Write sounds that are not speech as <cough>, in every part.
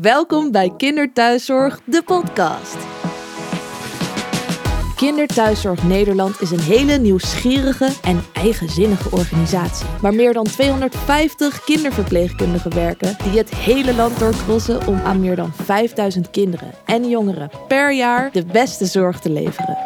Welkom bij Kinderthuiszorg, de podcast. Kinderthuiszorg Nederland is een hele nieuwsgierige en eigenzinnige organisatie. Waar meer dan 250 kinderverpleegkundigen werken die het hele land doorkrossen om aan meer dan 5000 kinderen en jongeren per jaar de beste zorg te leveren.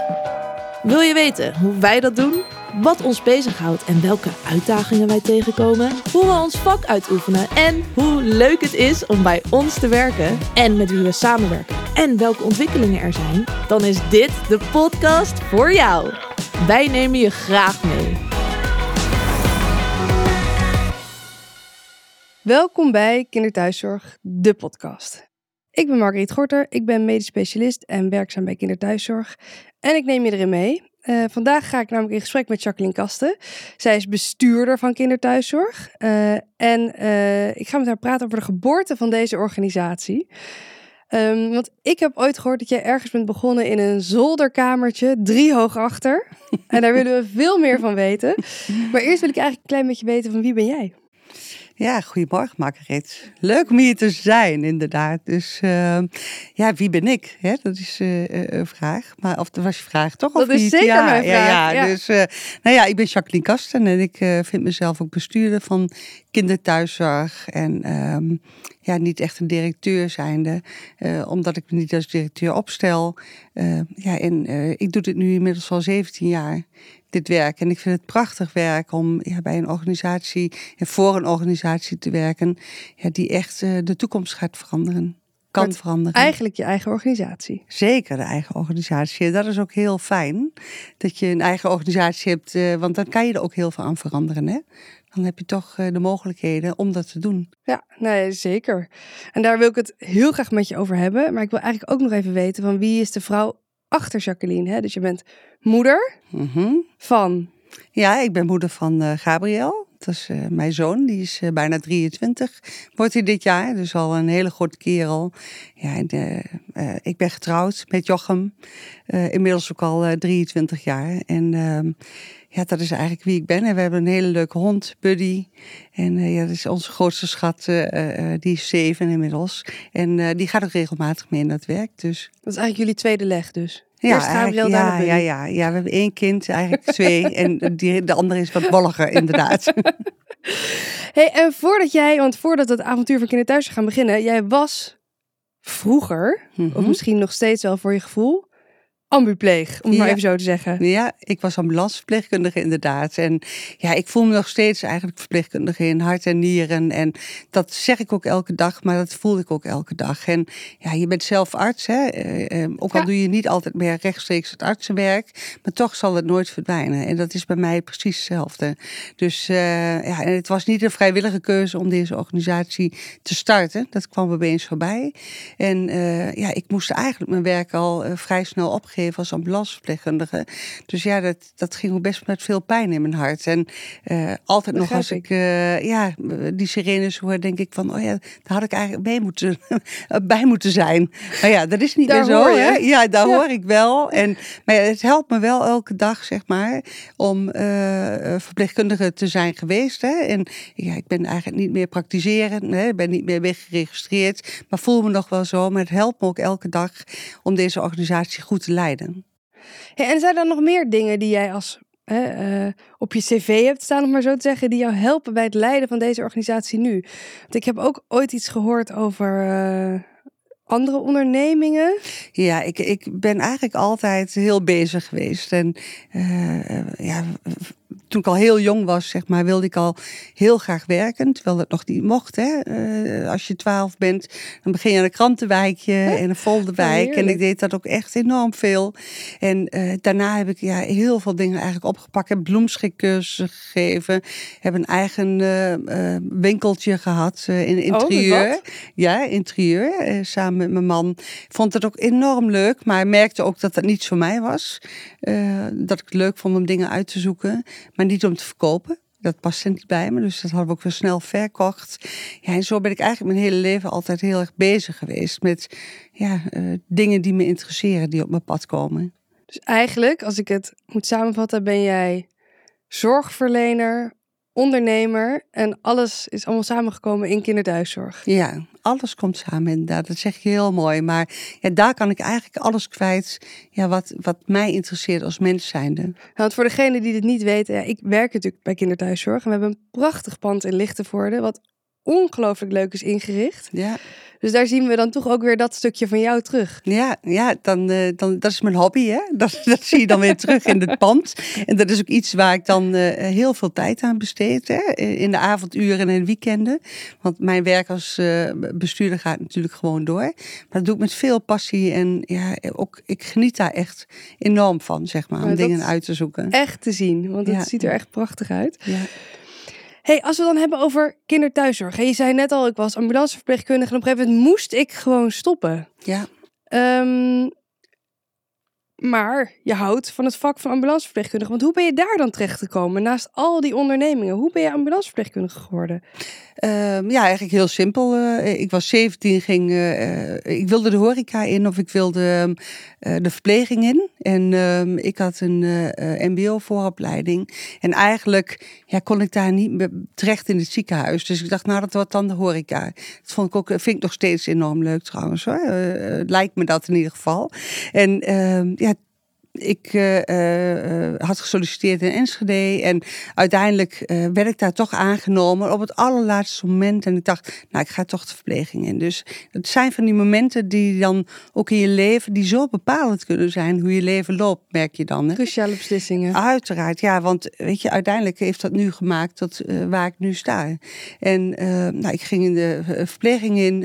Wil je weten hoe wij dat doen? Wat ons bezighoudt en welke uitdagingen wij tegenkomen? Hoe we ons vak uitoefenen en hoe leuk het is om bij ons te werken en met wie we samenwerken en welke ontwikkelingen er zijn? Dan is dit de podcast voor jou. Wij nemen je graag mee. Welkom bij Kinderthuiszorg, de podcast. Ik ben Margriet Gorter, ik ben medisch specialist en werkzaam bij Kinderthuiszorg. En ik neem je erin mee. Uh, vandaag ga ik namelijk in gesprek met Jacqueline Kasten. Zij is bestuurder van Kinderthuiszorg. Uh, en uh, ik ga met haar praten over de geboorte van deze organisatie. Um, want ik heb ooit gehoord dat jij ergens bent begonnen in een zolderkamertje, drie hoog achter. en daar willen we veel meer van weten. Maar eerst wil ik eigenlijk een klein beetje weten van wie ben jij? Ja, goedemorgen Margaret. Leuk om hier te zijn, inderdaad. Dus uh, ja, wie ben ik? Hè? Dat is uh, een vraag. Maar of dat was je vraag toch? Dat of is niet? zeker ja, mijn vraag. Ja, ja. Ja. Dus, uh, nou ja, ik ben Jacqueline Kasten en ik vind mezelf ook bestuurder van kinderthuiszorg. En um, ja, niet echt een directeur zijnde, omdat ik me niet als directeur opstel. ja, en ik doe dit nu inmiddels al 17 jaar dit werk. En ik vind het prachtig werk om ja, bij een organisatie en voor een organisatie te werken ja, die echt uh, de toekomst gaat veranderen. Kan veranderen. Eigenlijk je eigen organisatie. Zeker de eigen organisatie. Dat is ook heel fijn dat je een eigen organisatie hebt, uh, want dan kan je er ook heel veel aan veranderen. Hè? Dan heb je toch uh, de mogelijkheden om dat te doen. Ja, nee, zeker. En daar wil ik het heel graag met je over hebben. Maar ik wil eigenlijk ook nog even weten van wie is de vrouw achter Jacqueline. Hè? Dus je bent moeder mm -hmm. van. Ja, ik ben moeder van uh, Gabriel. Dat is uh, mijn zoon, die is uh, bijna 23. Wordt hij dit jaar, dus al een hele grote kerel. Ja, en, ik ben getrouwd met Jochem. inmiddels ook al 23 jaar. En ehm, ja, dat is eigenlijk wie ik ben. En we hebben een hele leuke hond, Buddy. En ja, dat is onze grootste schat, die is zeven inmiddels. En die gaat ook regelmatig mee in dat werk. Dus. Dat is eigenlijk jullie tweede leg dus. Ja, Eerst Gabriel, ja, ja, ja, ja, we hebben één kind, eigenlijk twee. <laughs> en die, de andere is wat bolliger, inderdaad. <laughs> hey, en voordat jij, want voordat het avontuur van Kinderthuis gaan beginnen, jij was vroeger, mm -hmm. of misschien nog steeds wel voor je gevoel, ambupleeg, om het ja. maar even zo te zeggen. Ja, ik was ambulanceverpleegkundige inderdaad. En ja, ik voel me nog steeds eigenlijk verpleegkundige in hart en nieren. En dat zeg ik ook elke dag, maar dat voel ik ook elke dag. En ja, je bent zelf arts, hè. Uh, ook al ja. doe je niet altijd meer rechtstreeks het artsenwerk, maar toch zal het nooit verdwijnen. En dat is bij mij precies hetzelfde. Dus uh, ja, en het was niet een vrijwillige keuze om deze organisatie te starten. Dat kwam opeens voorbij. En uh, ja, ik moest eigenlijk mijn werk al vrij snel opgeven als ambulanceverpleegkundige. Dus ja, dat, dat ging ook best met veel pijn in mijn hart. En uh, altijd nog als ik, uh, ja, die sirenes hoor, denk ik van, oh ja, daar had ik eigenlijk mee moeten, <laughs> bij moeten zijn. Maar ja, dat is niet daar meer zo. Hè? Ja, daar ja. hoor ik wel. En, maar ja, het helpt me wel elke dag, zeg maar, om uh, verpleegkundige te zijn geweest. Hè? En ja, ik ben eigenlijk niet meer praktiserend, hè? ik ben niet meer weggeregistreerd, maar voel me nog wel zo. Maar het helpt me ook elke dag om deze organisatie goed te leiden. En zijn er nog meer dingen die jij als uh, op je cv hebt staan, om maar zo te zeggen, die jou helpen bij het leiden van deze organisatie nu? Want ik heb ook ooit iets gehoord over uh, andere ondernemingen. Ja, ik, ik ben eigenlijk altijd heel bezig geweest. En uh, ja, toen ik al heel jong was, zeg maar, wilde ik al heel graag werken. Terwijl dat nog niet mocht. Hè? Uh, als je twaalf bent, dan begin je aan een krantenwijkje huh? en een folderwijk. Oh, en ik deed dat ook echt enorm veel. En uh, daarna heb ik ja, heel veel dingen eigenlijk opgepakt. Heb bloemschikcursussen gegeven. Heb een eigen uh, winkeltje gehad in interieur. Oh, ja, interieur. samen met mijn man. Vond het ook enorm leuk. Maar merkte ook dat dat niets voor mij was. dat ik het leuk vond om dingen uit te zoeken. Maar niet om te verkopen. Dat paste niet bij me, dus dat hadden we ook weer snel verkocht. Ja, en zo ben ik eigenlijk mijn hele leven altijd heel erg bezig geweest met ja, uh, dingen die me interesseren, die op mijn pad komen. Dus eigenlijk, als ik het moet samenvatten, ben jij zorgverlener, ondernemer en alles is allemaal samengekomen in kinderthuiszorg. Ja, alles komt samen inderdaad. Dat zeg je heel mooi. Maar ja, daar kan ik eigenlijk alles kwijt ja, wat, wat mij interesseert als mens zijnde. Want voor degenen die dit niet weten, ja, ik werk natuurlijk bij kinderthuiszorg. En we hebben een prachtig pand in Lichtenvoorde, wat ongelooflijk leuk is ingericht. Ja. Dus daar zien we dan toch ook weer dat stukje van jou terug. Ja, ja dan, uh, dan, dat is mijn hobby. Hè? <laughs> Dat, dat zie je dan weer terug in het pand. En dat is ook iets waar ik dan uh, heel veel tijd aan besteed. Hè? In de avonduren en weekenden. Want mijn werk als uh, bestuurder gaat natuurlijk gewoon door. Maar dat doe ik met veel passie. En ja, ook, ik geniet daar echt enorm van, zeg maar. Om dingen uit te zoeken. Echt te zien, want het ja. ziet er echt prachtig uit. Ja hey, als we dan hebben over kinderthuiszorg. Je zei net al, ik was ambulanceverpleegkundige en op een gegeven moment moest ik gewoon stoppen. Ja. Um, maar je houdt van het vak van ambulanceverpleegkundige. Want hoe ben je daar dan terecht gekomen? Naast al die ondernemingen, hoe ben je ambulanceverpleegkundige geworden? Uh, ja, eigenlijk heel simpel. Uh, ik was 17, ging, uh, ik wilde de horeca in of ik wilde de verpleging in. En ehm, ik had een mbo-vooropleiding. En eigenlijk ja, kon ik daar niet terecht in het ziekenhuis. Dus ik dacht, nou dat wordt dan de horeca. Dat vond ik ook, vind ik nog steeds enorm leuk trouwens. Hoor. lijkt me dat in ieder geval. En ehm, ja, ik uh, uh, had gesolliciteerd in Enschede en uiteindelijk uh, werd ik daar toch aangenomen op het allerlaatste moment. En ik dacht, nou, ik ga toch de verpleging in. Dus het zijn van die momenten die dan ook in je leven, die zo bepalend kunnen zijn, hoe je leven loopt, merk je dan. Hè? Cruciale beslissingen. Uiteraard, ja, want weet je, uiteindelijk heeft dat nu gemaakt tot waar ik nu sta. En nou, ik ging in de verpleging in,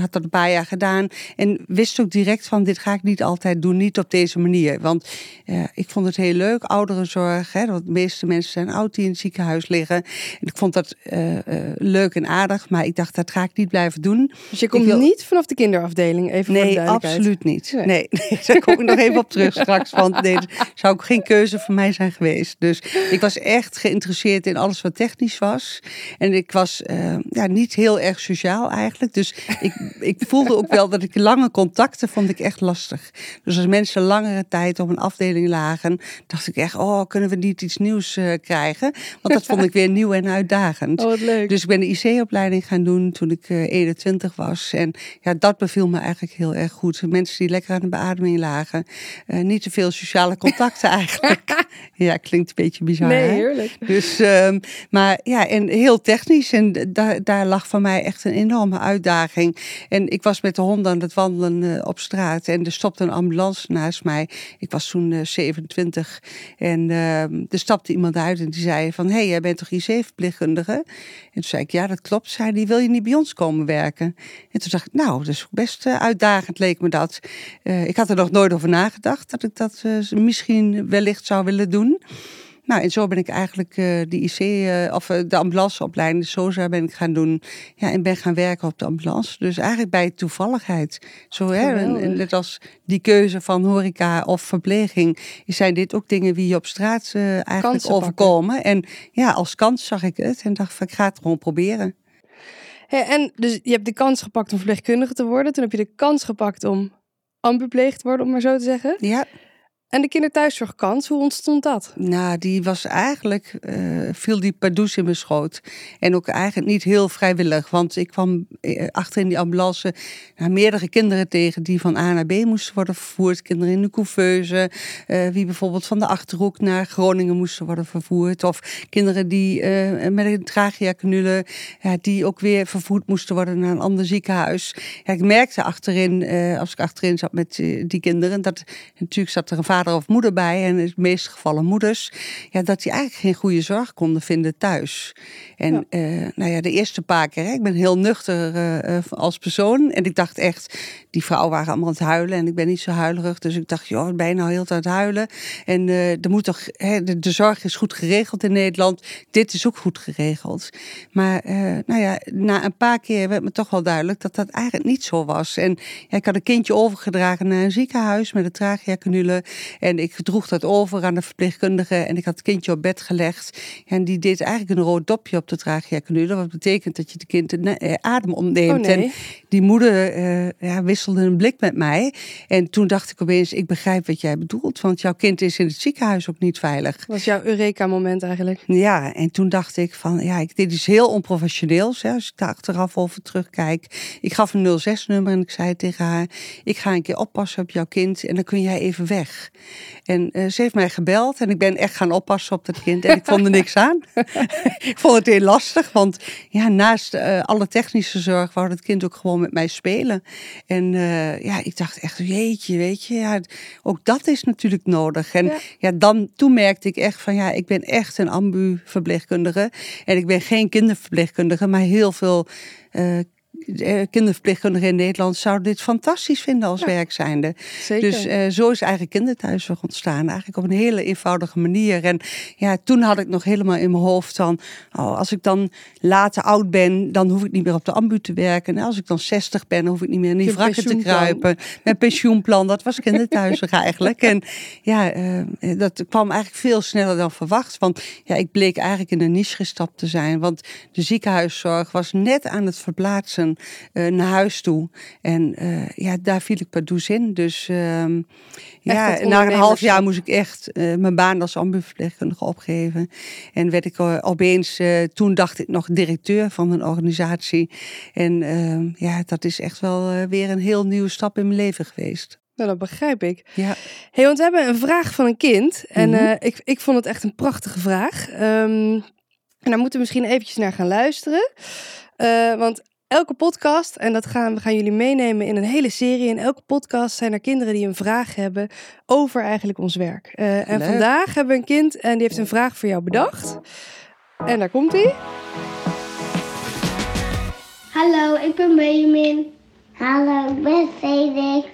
had dat een paar jaar gedaan en wist ook direct van, dit ga ik niet altijd doen, niet op deze manier. Want want ik vond het heel leuk, ouderenzorg. Hè, want de meeste mensen zijn oud die in het ziekenhuis liggen. En ik vond dat uh, uh, leuk en aardig, maar ik dacht, dat ga ik niet blijven doen. Dus je komt wil... niet vanaf de kinderafdeling, even nee, voor de absoluut niet. Nee, nee, <laughs> nee daar kom ik nog even op terug straks. Want nee, zou ook geen keuze voor mij zijn geweest. Dus ik was echt geïnteresseerd in alles wat technisch was. En ik was uh, ja, niet heel erg sociaal eigenlijk. Dus ik, ik voelde ook wel dat ik lange contacten vond ik echt lastig. Dus als mensen langere tijd op een afdeling lagen, dacht ik echt, oh, kunnen we niet iets nieuws uh, krijgen? Want dat vond ik weer nieuw en uitdagend. <laughs> Oh, wat leuk. Dus ik ben de IC-opleiding gaan doen toen ik uh, 21 was. En ja, dat beviel me eigenlijk heel erg goed. Mensen die lekker aan de beademing lagen. Uh, niet te veel sociale contacten <laughs> eigenlijk. <laughs> ja, klinkt een beetje bizar. Nee, heerlijk. Hè? Dus, um, maar ja, en heel technisch. En daar, daar lag voor mij echt een enorme uitdaging. En ik was met de hond aan het wandelen op straat. En er stopte een ambulance naast mij. Ik was toen uh, 27. En uh, er stapte iemand uit en die zei van... hé, hey, jij bent toch IC-verpleegkundige? En toen zei ik, ja, dat klopt. Zei die, wil je niet bij ons komen werken? En toen dacht ik, nou, dat is best uh, uitdagend, leek me dat. Uh, ik had er nog nooit over nagedacht dat ik dat uh, misschien wellicht zou willen doen. Nou, en zo ben ik eigenlijk uh, de IC, uh, of uh, de ambulanceopleiding, de SOZA ben ik gaan doen. Ja, en ben gaan werken op de ambulance. Dus eigenlijk bij toevalligheid. Zo, hè, en, net als die keuze van horeca of verpleging, zijn dit ook dingen die je op straat eigenlijk Kansen overkomen. Pakken. En ja, als kans zag ik het en dacht van, ik ga het gewoon proberen. Hey, en dus je hebt de kans gepakt om verpleegkundige te worden. Toen heb je de kans gepakt om ambuleeg te worden, om maar zo te zeggen. Ja. En de kinderthuiszorgkans, hoe ontstond dat? Nou, die was eigenlijk, uh, viel die pardoes in mijn schoot. En ook eigenlijk niet heel vrijwillig. Want ik kwam uh, achter in die ambulance nou, meerdere kinderen tegen die van A naar B moesten worden vervoerd. Kinderen in de couveuse, uh, wie bijvoorbeeld van de Achterhoek naar Groningen moesten worden vervoerd. Of kinderen die met een tracheacanule, ja, die ook weer vervoerd moesten worden naar een ander ziekenhuis. Ik merkte achterin, als ik achterin zat met die kinderen, dat natuurlijk zat er een vader vader of moeder bij, en in de meeste gevallen moeders, ja, dat die eigenlijk geen goede zorg konden vinden thuis. En ja. Uh, nou ja, de eerste paar keer, hè, ik ben heel nuchter uh, als persoon. En ik dacht echt, die vrouwen waren allemaal aan het huilen en ik ben niet zo huilerig. Dus ik dacht, joh, ben je nou heel tijd huilen? En uh, er moet toch, hè, de, de, zorg is goed geregeld in Nederland. Dit is ook goed geregeld. Maar nou ja, na een paar keer werd me toch wel duidelijk dat dat eigenlijk niet zo was. En ja, ik had een kindje overgedragen naar een ziekenhuis met een tracheacanule. En ik droeg dat over aan de verpleegkundige en ik had het kindje op bed gelegd. En die deed eigenlijk een rood dopje op de tracheacanule. Wat betekent dat je de kind eh, adem omneemt. Oh, nee. En die moeder eh, ja, wisselde een blik met mij. En toen dacht ik opeens, ik begrijp wat jij bedoelt. Want jouw kind is in het ziekenhuis ook niet veilig. Dat was jouw Eureka-moment eigenlijk. Ja, en toen dacht ik van, ja, ik, dit is heel onprofessioneels. Hè, als ik daar achteraf over terugkijk. Ik gaf een 06-nummer en ik zei tegen haar, ik ga een keer oppassen op jouw kind en dan kun jij even weg. En eh, ze heeft mij gebeld en ik ben echt gaan oppassen op dat kind en ik vond er niks aan. <laughs> ik vond het heel lastig, want ja, naast eh, alle technische zorg wou het kind ook gewoon met mij spelen. En eh, ja, ik dacht echt, jeetje, weet je, ja, ook dat is natuurlijk nodig. En Ja. ja. dan, toen merkte ik echt van, ja, ik ben echt een ambu-verpleegkundige. En ik ben geen kinderverpleegkundige, maar heel veel kinderverpleegkundigen in Nederland zouden dit fantastisch vinden als Ja. werk zijnde. Zeker. Dus eh, zo is eigenlijk kinderthuiszorg ontstaan. Eigenlijk op een hele eenvoudige manier. En ja, toen had ik nog helemaal in mijn hoofd van... Oh, als ik dan later oud ben, dan hoef ik niet meer op de ambu te werken. En als ik dan 60 ben, dan hoef ik niet meer in die wrakken te kruipen. Mijn pensioenplan, dat was kinderthuiszorg eigenlijk. En ja, eh, dat kwam eigenlijk veel sneller dan verwacht. Want ja, ik bleek eigenlijk in een niche gestapt te zijn. Want de ziekenhuiszorg was net aan het verplaatsen eh, naar huis toe. En eh, ja, daar viel ik pardoes in. Dus ehm, ja, na een half jaar moest ik echt eh, mijn baan als ambuverpleegkundige opgeven. En werd ik opeens, toen dacht ik nog directeur van een organisatie. En ehm, ja, dat is echt wel weer een heel nieuwe stap in mijn leven geweest. Nou, dat begrijp ik. Ja. hey, want we hebben een vraag van een kind. En Mhm. ik, ik vond het echt een prachtige vraag. Ehm, en daar moeten we misschien eventjes naar gaan luisteren. Want elke podcast, en dat gaan, we gaan jullie meenemen in een hele serie. In elke podcast zijn er kinderen die een vraag hebben over eigenlijk ons werk. Eh, en Leuk. vandaag hebben we een kind en die heeft een vraag voor jou bedacht. En daar komt hij. Hallo, ik ben Benjamin. Hallo, ik ben Felix.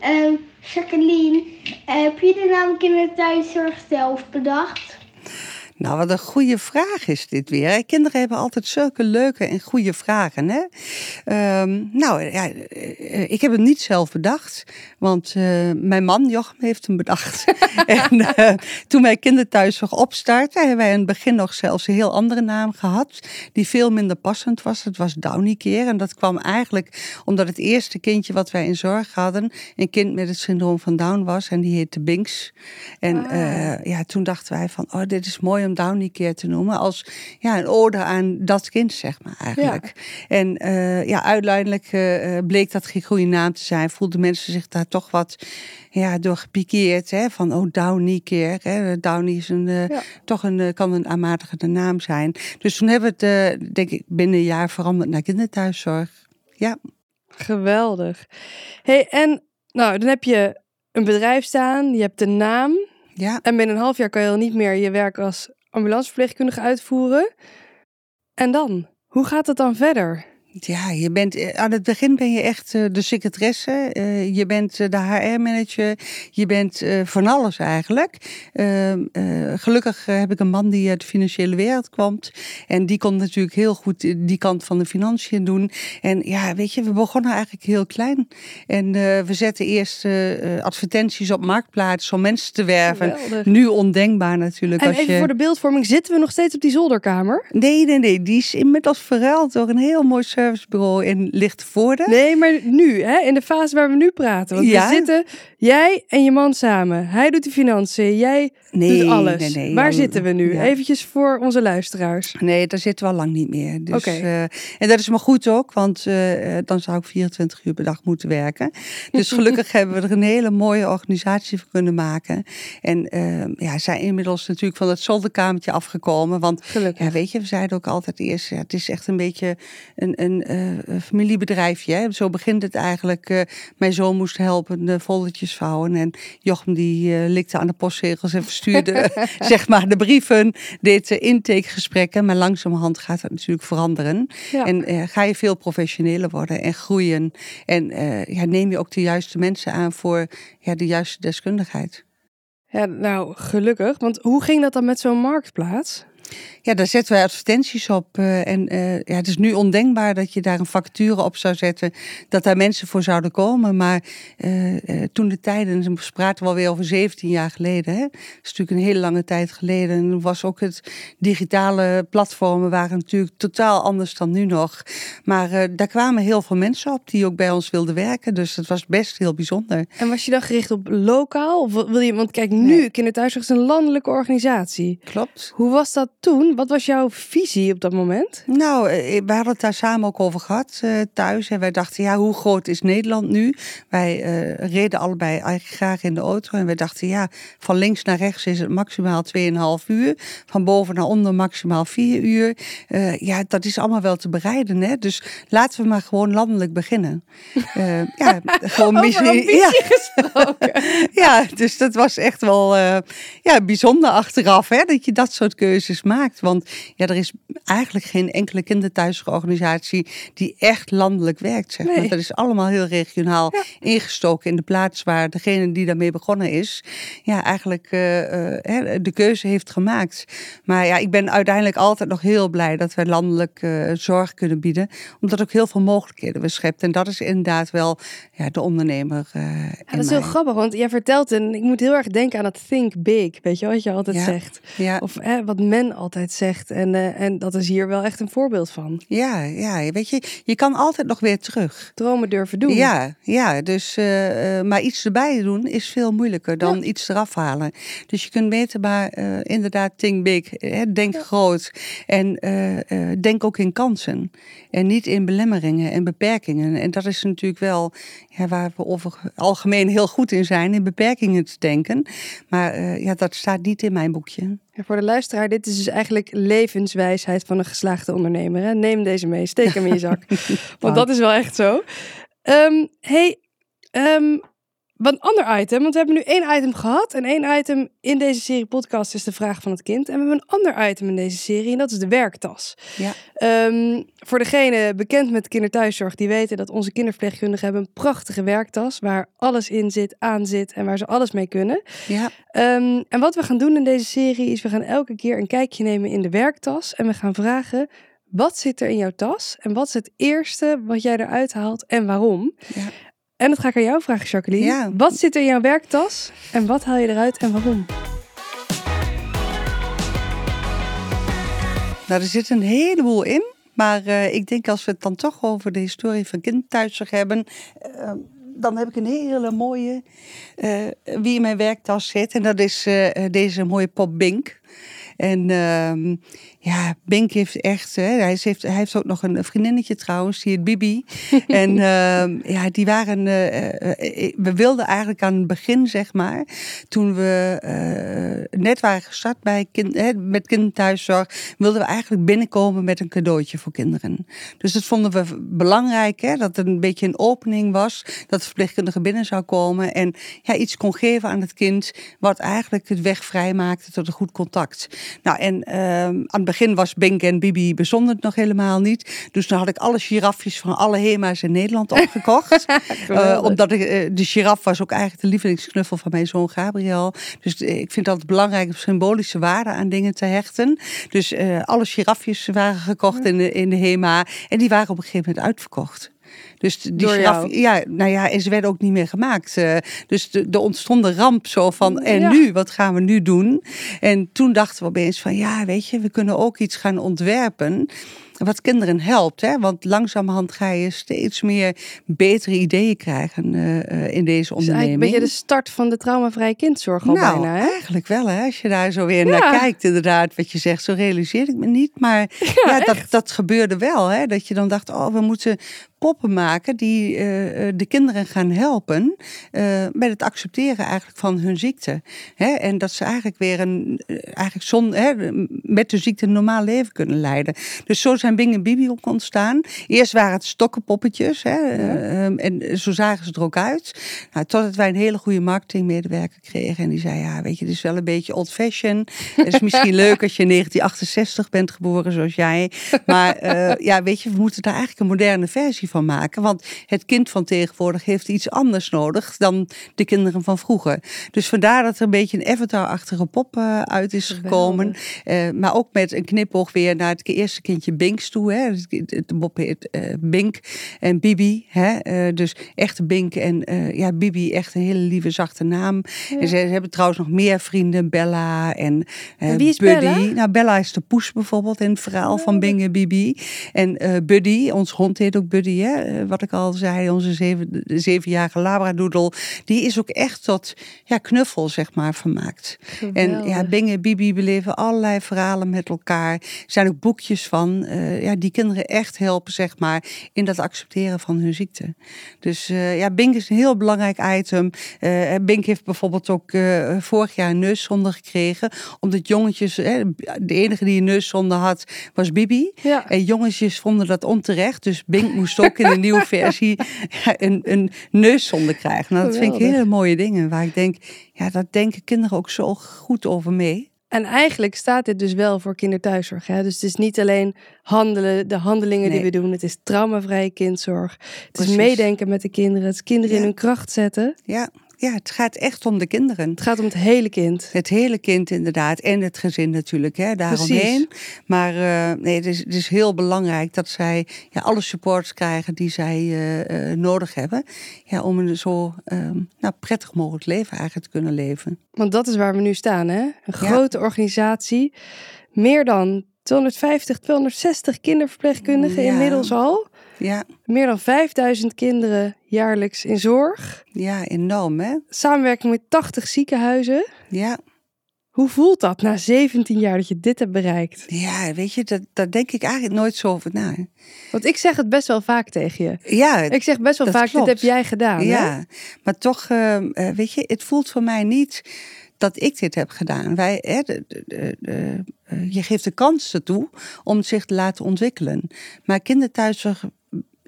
Ehm Jacqueline, eh, heb je de naam kinderthuiszorg zelf bedacht? Nou, wat een goede vraag is dit weer. Kinderen hebben altijd zulke leuke en goede vragen. Hè? Ehm, nou, ja, eh, ik heb het niet zelf bedacht, want eh, mijn man Jochem heeft hem bedacht. <laughs> en eh, toen wij kinderthuiszorg opstarten, hebben wij in het begin nog zelfs een heel andere naam gehad, die veel minder passend was. Het was Downy Keer en dat kwam eigenlijk omdat het eerste kindje wat wij in zorg hadden, een kind met het syndroom van Down was en die heette Binks. En Ah. ja, toen dachten wij van, oh, dit is mooi Downy Keer te noemen als ja, een ode aan dat kind, zeg maar eigenlijk. En eh, ja, uiteindelijk eh, eh, bleek dat geen goede naam te zijn. Voelden mensen zich daar toch wat ja, door gepikeerd. Hè? Van, oh, Downy Keer. Hè? Downy is een, Ja. toch een, kan een aanmatigende naam zijn. Dus toen hebben we het, denk ik, binnen een jaar veranderd naar kinderthuiszorg. Ja. Geweldig. hey, en nou, dan heb je een bedrijf staan, je hebt een naam. Ja. En binnen een half jaar kan je al niet meer je werk als ambulanceverpleegkundige uitvoeren. En dan? Hoe gaat het dan verder? Ja, je bent, eh, aan het begin ben je echt eh, de secretaresse. eh, je bent de HR-manager. Je bent van alles eigenlijk. Ehm, eh, gelukkig heb ik een man die uit de financiële wereld komt. En die kon natuurlijk heel goed die kant van de financiën doen. En ja, weet je, we begonnen eigenlijk heel klein. En we zetten eerst advertenties op Marktplaats om mensen te werven. Geweldig. Nu ondenkbaar natuurlijk. En als even je... voor de beeldvorming, zitten we nog steeds op die zolderkamer? Nee, nee, nee. Die is inmiddels verruild door een heel mooi servicebureau in Lichtenvoorde. Nee, maar nu, hè, in de fase waar we nu praten. Want Ja. we zitten, jij en je man samen. Hij doet de financiën, jij Nee, doet alles. nee, nee, waar zitten we nu? ja. Eventjes voor onze luisteraars. Nee, daar zitten we al lang niet meer. Dus, eh, en dat is maar goed ook, want eh, eh, dan zou ik 24 uur per dag moeten werken. Dus <laughs> gelukkig hebben we er een hele mooie organisatie voor kunnen maken. En eh, ja, zijn inmiddels natuurlijk van het zolderkamertje afgekomen. Want Gelukkig. ja, weet je, we zeiden ook altijd eerst, ja, het is echt een beetje een, een, familiebedrijfje. Hè? Zo begint het eigenlijk. mijn zoon moest helpen de foldertjes vouwen. En Jochem die eh, likte aan de postzegels en verstuurde <laughs> zeg maar de brieven. Deed uh, intakegesprekken. Maar langzamerhand gaat dat natuurlijk veranderen. Ja. En eh, ga je veel professioneler worden en groeien. En eh, ja, neem je ook de juiste mensen aan voor ja, de juiste deskundigheid. Ja, nou, gelukkig. Want hoe ging dat dan met zo'n marktplaats? Ja, daar zetten wij advertenties op. eh, en eh, ja, het is nu ondenkbaar dat je daar een vacature op zou zetten. Dat daar mensen voor zouden komen. Maar eh, toen de tijden, dan praten we alweer over 17 jaar geleden. Hè? Dat is natuurlijk een hele lange tijd geleden. En was ook het digitale platformen waren natuurlijk totaal anders dan nu nog. Maar daar kwamen heel veel mensen op die ook bij ons wilden werken. Dus het was best heel bijzonder. En was je dan gericht op lokaal? Of wil je, want kijk, nu, Nee. Kinderthuiszorg is een landelijke organisatie. Klopt. Hoe was dat toen? Wat was jouw visie op dat moment? Nou, eh, we hadden het daar samen ook over gehad eh, thuis. En wij dachten, ja, hoe groot is Nederland nu? Wij eh, reden allebei eigenlijk graag in de auto. En wij dachten, ja, van links naar rechts is het maximaal 2,5 uur. Van boven naar onder maximaal 4 uur. Eh, ja, dat is allemaal wel te bereiden. Hè? Dus laten we maar gewoon landelijk beginnen. <laughs> Eh, ja, gewoon missie- ja. gesproken. <laughs> Ja, dus dat was echt wel eh, ja, bijzonder achteraf hè, dat je dat soort keuzes maakt. Want ja, er is eigenlijk geen enkele kinderthuisorganisatie die echt landelijk werkt. Zeg maar. Nee. Dat is allemaal heel regionaal ingestoken in de plaats waar degene die daarmee begonnen is, ja, eigenlijk eh, eh, de keuze heeft gemaakt. Maar ja, ik ben uiteindelijk altijd nog heel blij dat wij landelijk eh, zorg kunnen bieden, omdat ook heel veel mogelijkheden we schept. En dat is inderdaad wel ja, de ondernemer. Ja, dat is heel grappig, want jij vertelt en ik moet heel erg denken aan het think big, weet je wat je altijd zegt. Ja. Of hè, wat men altijd zegt. En, eh, en dat is hier wel echt een voorbeeld van. Ja, ja, weet je, je kan altijd nog weer terug. Dromen durven doen. Ja, ja, dus, eh, eh, maar iets erbij doen is veel moeilijker dan iets eraf halen. Dus je kunt beter maar inderdaad think big, hè, denk groot en denk ook in kansen. En niet in belemmeringen en beperkingen. En dat is natuurlijk wel ja, waar we over algemeen heel goed in zijn, in beperkingen te denken. Maar ja, dat staat niet in mijn boekje. En voor de luisteraar, dit is dus eigenlijk levenswijsheid van een geslaagde ondernemer. Hè? Neem deze mee, steek hem in je zak. <laughs> Want dat is wel echt zo. Ehm, hey, ehm, wat een ander item. Want we hebben nu één item gehad. En één item in deze serie podcast is de vraag van het kind. En we hebben een ander item in deze serie. En dat is de werktas. Ja. Ehm, voor degene bekend met kinderthuiszorg, die weten dat onze kinderverpleegkundigen hebben een prachtige werktas. Waar alles in zit, aan zit en waar ze alles mee kunnen. Ja, Ehm, en wat we gaan doen in deze serie is we gaan elke keer een kijkje nemen in de werktas. En we gaan vragen, wat zit er in jouw tas? En wat is het eerste wat jij eruit haalt en waarom? ja. En dat ga ik aan jou vragen, Jacqueline. Ja. Wat zit er in jouw werktas? En wat haal je eruit en waarom? Nou, er zit een heleboel in. Maar eh, ik denk als we het dan toch over de historie van kinderthuiszorg hebben. eh, dan heb ik een hele mooie eh, wie in mijn werktas zit. En dat is eh, deze mooie pop Bink. En ehm, ja, Bink heeft echt, hè, hij, heeft, hij heeft ook nog een vriendinnetje trouwens, die heet Bibi. <laughs> en ehm, ja, die waren, eh, eh, eh, we wilden eigenlijk aan het begin, zeg maar, toen we net waren gestart bij kind, hè, met kinderthuiszorg, wilden we eigenlijk binnenkomen met een cadeautje voor kinderen. Dus dat vonden we belangrijk, hè, dat er een beetje een opening was, dat de verpleegkundige binnen zou komen en ja, iets kon geven aan het kind, wat eigenlijk het weg vrij maakte tot een goed contact. Nou, en ehm, aan het begin was Bink en Bibi bijzonder nog helemaal niet. Dus dan had ik alle giraffjes van alle HEMA's in Nederland <laughs> opgekocht. Eh, omdat ik, eh, de giraf was ook eigenlijk de lievelingsknuffel van mijn zoon Gabriel. Dus eh, ik vind dat belangrijk om symbolische waarde aan dingen te hechten. Dus alle giraffjes waren gekocht in de, in de HEMA. En die waren op een gegeven moment uitverkocht. Dus die ja, nou ja, en ze werden ook niet meer gemaakt. Eh, dus de- er ontstond een ramp zo van, en Ja. nu, wat gaan we nu doen? En toen dachten we opeens van, ja, weet je, we kunnen ook iets gaan ontwerpen wat kinderen helpt. Hè? Want langzamerhand ga je steeds meer betere ideeën krijgen eh, eh, in deze Dus eigenlijk een onderneming. beetje de start van de traumavrije kindzorg al nou, bijna, hè? eigenlijk wel, hè? als je daar zo weer Ja. naar kijkt, inderdaad, wat je zegt, zo realiseer ik me niet. Maar <laughs> ja, dat, dat gebeurde wel, hè? dat je dan dacht, oh, we moeten poppen maken die eh, eh, de kinderen gaan helpen eh, met het accepteren eigenlijk van hun ziekte. Hè? En dat ze eigenlijk weer een, eigenlijk zon, hè, met de ziekte een normaal leven kunnen leiden. Dus zo zijn Bing en Bibi ook ontstaan. Eerst waren het stokkenpoppetjes hè? eh, ehm, en zo zagen ze er ook uit. Nou, totdat wij een hele goede marketingmedewerker kregen en die zei, ja, weet je, dit is wel een beetje old fashion. Het is misschien <laughs> leuk als je in 1968 bent geboren zoals jij. Maar ja, weet je, we moeten daar eigenlijk een moderne versie van maken. Want het kind van tegenwoordig heeft iets anders nodig dan de kinderen van vroeger. Dus vandaar dat er een beetje een Avatar-achtige pop uh, uit is gekomen. Uh, maar ook met een knipoog weer naar het eerste kindje Binks toe. Hè. De mop heet uh, Bink en Bibi. Hè. dus echte Bink en ja, Bibi, echt een hele lieve, zachte naam. Ja. En ze, hebben trouwens nog meer vrienden, Bella en, en wie is Buddy. Bella? Nou, Bella is de poes bijvoorbeeld in het verhaal van Bing en Bibi. En Buddy, ons hond heet ook Buddy, hè. wat ik al zei, onze zeven, zevenjarige labradoodle. Die is ook echt tot ja, knuffel, zeg maar, vermaakt. En ja, Bing en Bibi beleven allerlei verhalen met elkaar. Er zijn ook boekjes van, uh, ja, die kinderen echt helpen, zeg maar, in dat accepteren van hun ziekte. Dus uh, ja, Bing is een heel belangrijk item. Uh, Bink heeft bijvoorbeeld ook vorig jaar een neuszonde gekregen, omdat jongetjes, de enige die een neuszonde had, was Bibi. Ja. En jongetjes vonden dat onterecht, dus Bink moest ook in een nieuwe versie een, een neuszonde krijgen. Nou, dat vind ik hele mooie dingen, waar ik denk, ja, dat denken kinderen ook zo goed over mee. En eigenlijk staat dit dus wel voor kinderthuiszorg. Hè? Dus het is niet alleen handelen, de handelingen die we doen. Het is traumavrije kindzorg. Het Precies. is meedenken met de kinderen. Het is kinderen in hun kracht zetten. Ja, ja, het gaat echt om de kinderen. Het gaat om het hele kind. Het hele kind inderdaad. En het gezin natuurlijk, hè, daaromheen. Precies. Maar uh, nee, het is, het is heel belangrijk dat zij ja, alle supports krijgen die zij uh, uh, nodig hebben. Ja, om een zo nou, prettig mogelijk leven eigenlijk te kunnen leven. Want dat is waar we nu staan, hè? Een grote ja. organisatie. Meer dan 250, 260 kinderverpleegkundigen ja. inmiddels al. Ja. Meer dan 5000 kinderen jaarlijks in zorg. Ja, enorm hè? Samenwerking met 80 ziekenhuizen. Ja. Hoe voelt dat na 17 jaar dat je dit hebt bereikt? Ja, weet je, dat, daar denk ik eigenlijk nooit zo over na. Want ik zeg het best wel vaak tegen je. Ja, ik zeg best wel vaak, klopt. dit heb jij gedaan. Ja, hè? maar toch, uh, weet je, het voelt voor mij niet dat ik dit heb gedaan. Wij, hè, de, de, de, je geeft de kans ertoe om zich te laten ontwikkelen. Maar kinderthuiszorg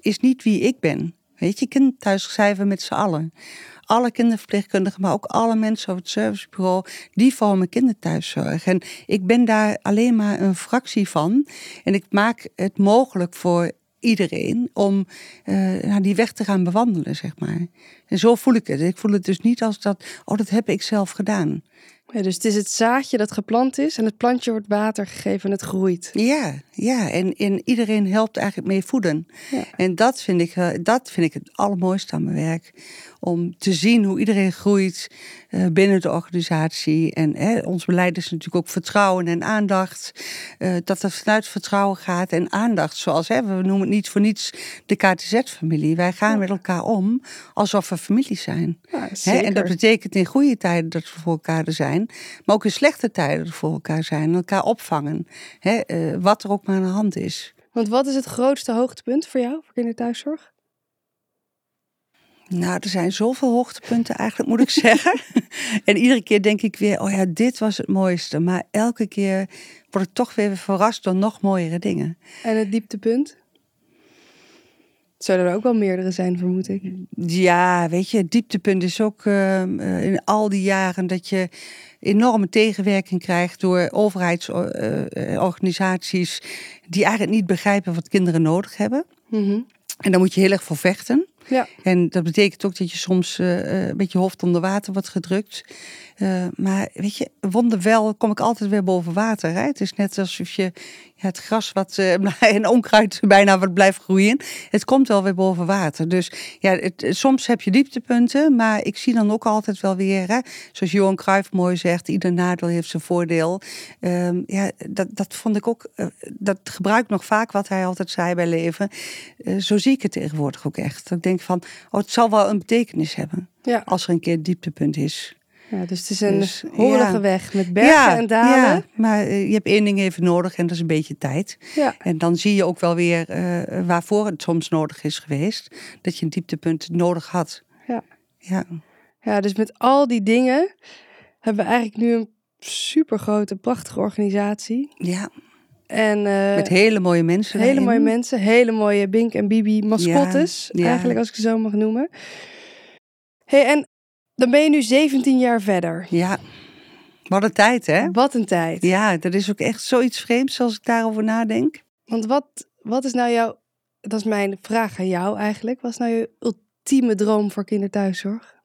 is niet wie ik ben. Weet je, kinderthuiszorg zijn we met z'n allen. Alle kinderverpleegkundigen, maar ook alle mensen op het servicebureau, die vormen kinderthuiszorg. En ik ben daar alleen maar een fractie van. En ik maak het mogelijk voor iedereen om uh, die weg te gaan bewandelen, zeg maar. En zo voel ik het. Ik voel het dus niet als dat, oh, dat heb ik zelf gedaan. Ja, dus het is het zaadje dat geplant is en het plantje wordt water gegeven en het groeit. Ja, ja. En, en iedereen helpt eigenlijk mee voeden. Ja. En dat vind, ik, dat vind ik het allermooiste aan mijn werk. Om te zien hoe iedereen groeit uh, binnen de organisatie. En hè, ons beleid is natuurlijk ook vertrouwen en aandacht. Uh, dat het vanuit vertrouwen gaat en aandacht. Zoals hè, we noemen het niet voor niets de KTZ-familie. Wij gaan ja. met elkaar om alsof we familie zijn. Ja, hè, en dat betekent in goede tijden dat we voor elkaar er zijn. Maar ook in slechte tijden voor elkaar zijn. En elkaar opvangen. Hè, uh, wat er ook maar aan de hand is. Want wat is het grootste hoogtepunt voor jou, voor kinderthuiszorg? Nou, er zijn zoveel hoogtepunten eigenlijk, moet ik <laughs> zeggen. en iedere keer denk ik weer, oh ja, dit was het mooiste. Maar elke keer word ik toch weer verrast door nog mooiere dingen. En het dieptepunt? Zullen er ook wel meerdere zijn, vermoed ik. Ja, weet je, het dieptepunt is ook uh, in al die jaren dat je enorme tegenwerking krijgt door overheidsorganisaties die eigenlijk niet begrijpen wat kinderen nodig hebben. Mm -hmm. En daar moet je heel erg voor vechten. Ja. En dat betekent ook dat je soms een beetje hoofd onder water wordt gedrukt. Uh, maar weet je, wonderwel kom ik altijd weer boven water. Hè? Het is net alsof je ja, het gras wat <laughs> uh, en onkruid bijna wat blijft groeien. Het komt wel weer boven water. Dus ja, het, soms heb je dieptepunten, maar ik zie dan ook altijd wel weer, hè, zoals Johan Cruijff mooi zegt, ieder nadeel heeft zijn voordeel. Um, ja, dat, dat vond ik ook, uh, dat gebruik ik nog vaak wat hij altijd zei bij leven. Zo zie ik het tegenwoordig ook echt. Dat ik denk van, oh, het zal wel een betekenis hebben ja. als er een keer dieptepunt is. Ja, dus het is een dus, horige ja. weg met bergen ja, en dalen. Ja, maar uh, je hebt één ding even nodig en dat is een beetje tijd. Ja. En dan zie je ook wel weer uh, waarvoor het soms nodig is geweest. Dat je een dieptepunt nodig had. Ja. Ja, ja dus met al die dingen hebben we eigenlijk nu een super grote, prachtige organisatie. Ja. En, uh, met hele mooie mensen. Hele daarin. mooie mensen, hele mooie Bink en Bibi mascottes, Ja, ja. eigenlijk als ik ze zo mag noemen. Hey, en dan ben je nu 17 jaar verder. Ja. Wat een tijd, hè? Wat een tijd. Ja, dat is ook echt zoiets vreemds als ik daarover nadenk. Want wat, wat is nou jouw dat is mijn vraag aan jou eigenlijk. Wat is nou je ultieme droom voor kinderthuiszorg?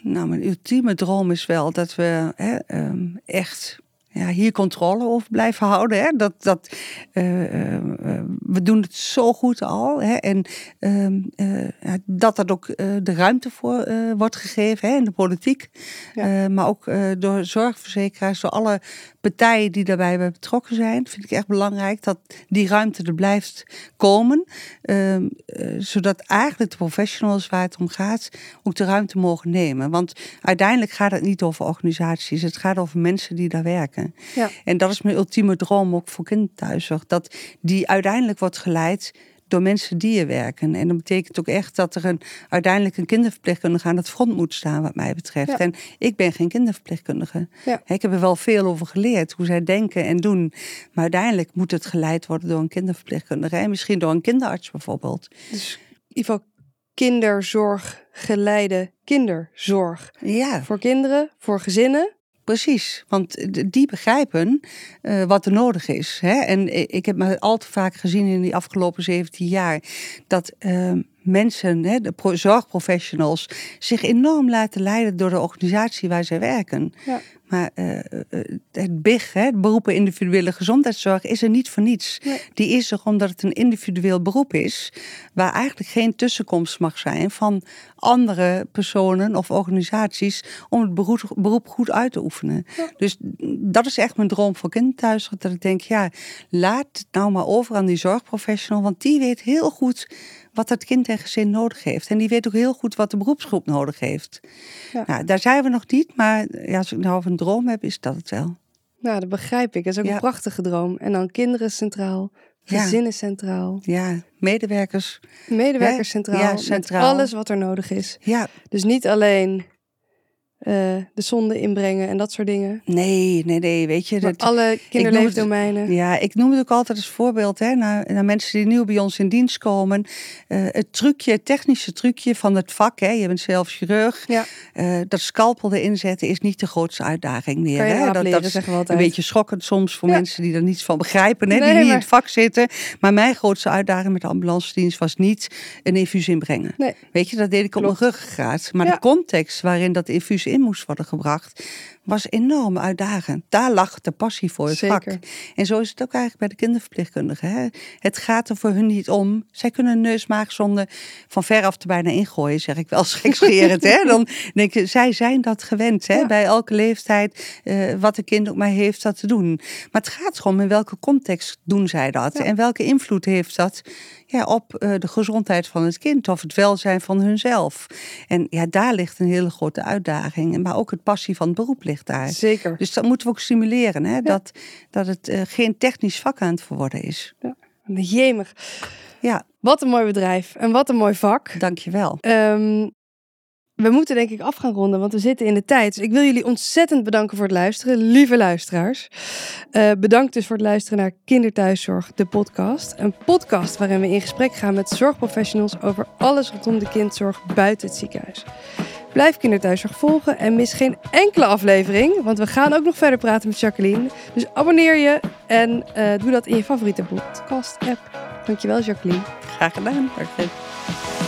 Nou, mijn ultieme droom is wel dat we hè, ehm, echt ja, hier controle over blijven houden. Hè? Dat, dat, uh, uh, we doen het zo goed al. Hè? En uh, dat er ook de ruimte voor wordt gegeven hè? in de politiek. Ja. maar ook door zorgverzekeraars, door alle partijen die daarbij betrokken zijn. Vind ik echt belangrijk dat die ruimte er blijft komen. Ehm, zodat eigenlijk de professionals waar het om gaat ook de ruimte mogen nemen. Want uiteindelijk gaat het niet over organisaties. Het gaat over mensen die daar werken. Ja. En dat is mijn ultieme droom ook voor kinderthuiszorg. Dat die uiteindelijk wordt geleid door mensen die er werken. En dat betekent ook echt dat er een, uiteindelijk een kinderverpleegkundige aan het front moet staan, wat mij betreft. En ik ben geen kinderverpleegkundige. Ja. Ik heb er wel veel over geleerd, hoe zij denken en doen. Maar uiteindelijk moet het geleid worden door een kinderverpleegkundige. En misschien door een kinderarts bijvoorbeeld. Dus in ieder geval kinderzorg geleide kinderzorg. Ja. Voor kinderen, voor gezinnen. Precies, want die begrijpen uh, wat er nodig is. Hè? En ik heb me al te vaak gezien in die afgelopen 17 jaar dat uh, mensen, hè, de zorgprofessionals, zich enorm laten leiden door de organisatie waar zij werken. Ja. Maar uh, het BIG, hè, het beroepen individuele gezondheidszorg, is er niet voor niets. Die is er omdat het een individueel beroep is, waar eigenlijk geen tussenkomst mag zijn van andere personen of organisaties om het beroep, goed uit te oefenen. Dus dat is echt mijn droom voor kindthuiszorg, dat ik denk, ja, laat het nou maar over aan die zorgprofessional, want die weet heel goed wat het kind en gezin nodig heeft. En die weet ook heel goed wat de beroepsgroep nodig heeft. Ja. Nou, daar zijn we nog niet, maar ja, als ik nou een droom heb, is dat het wel. Nou, dat begrijp ik. Dat is ook een prachtige droom. En dan kinderen centraal, gezinnen centraal. Ja, medewerkers. Medewerkers centraal, ja, centraal. Met alles wat er nodig is. Ja. Dus niet alleen uh, de zonde inbrengen en dat soort dingen. Nee, nee, nee, weet je. dat, alle kinderleefdomeinen. Ja, ik noem het ook altijd als voorbeeld hè, naar, naar mensen die nieuw bij ons in dienst komen. Uh, het trucje, het technische trucje van het vak, hè, je bent zelf chirurg. Ja. Uh, dat scalpel erin zetten is niet de grootste uitdaging meer. Kan je hè? Dat, dat is een beetje schokkend soms voor mensen die er niets van begrijpen, hè, nee, die niet in het vak zitten. Maar mijn grootste uitdaging met de ambulance dienst was niet een infuus inbrengen. Nee. Weet je, dat deed ik op mijn ruggengraat. Maar de context waarin dat infuus in moest worden gebracht, was enorm uitdagend. Daar lag de passie voor het Zeker. vak. En zo is het ook eigenlijk bij de kinderverpleegkundigen. Hè? Het gaat er voor hun niet om. Zij kunnen een neusmaagzonde van ver af te bijna ingooien, zeg ik wel <laughs> schekscherend. hè? Dan denk je, zij zijn dat gewend. Hè? Bij elke leeftijd, uh, wat een kind ook maar heeft, dat te doen. Maar het gaat gewoon in welke context doen zij dat? En welke invloed heeft dat ja, op uh, de gezondheid van het kind of het welzijn van hunzelf. En ja, daar ligt een hele grote uitdaging. Maar ook het passie van het beroep ligt daar. Zeker. Dus dat moeten we ook stimuleren. Hè? Dat, dat het uh, geen technisch vak aan het verworden is. Ja. Jemig. Ja. Wat een mooi bedrijf en wat een mooi vak. Dankjewel. Um, we moeten denk ik af gaan ronden, want we zitten in de tijd. Dus ik wil jullie ontzettend bedanken voor het luisteren, lieve luisteraars. Uh, bedankt dus voor het luisteren naar Kinderthuiszorg, de podcast. Een podcast waarin we in gesprek gaan met zorgprofessionals over alles rondom de kindzorg buiten het ziekenhuis. Blijf Kinderthuiszorg volgen en mis geen enkele aflevering, want we gaan ook nog verder praten met Jacqueline. Dus abonneer je en uh, doe dat in je favoriete podcast-app. Dankjewel, Jacqueline. Graag gedaan. Dank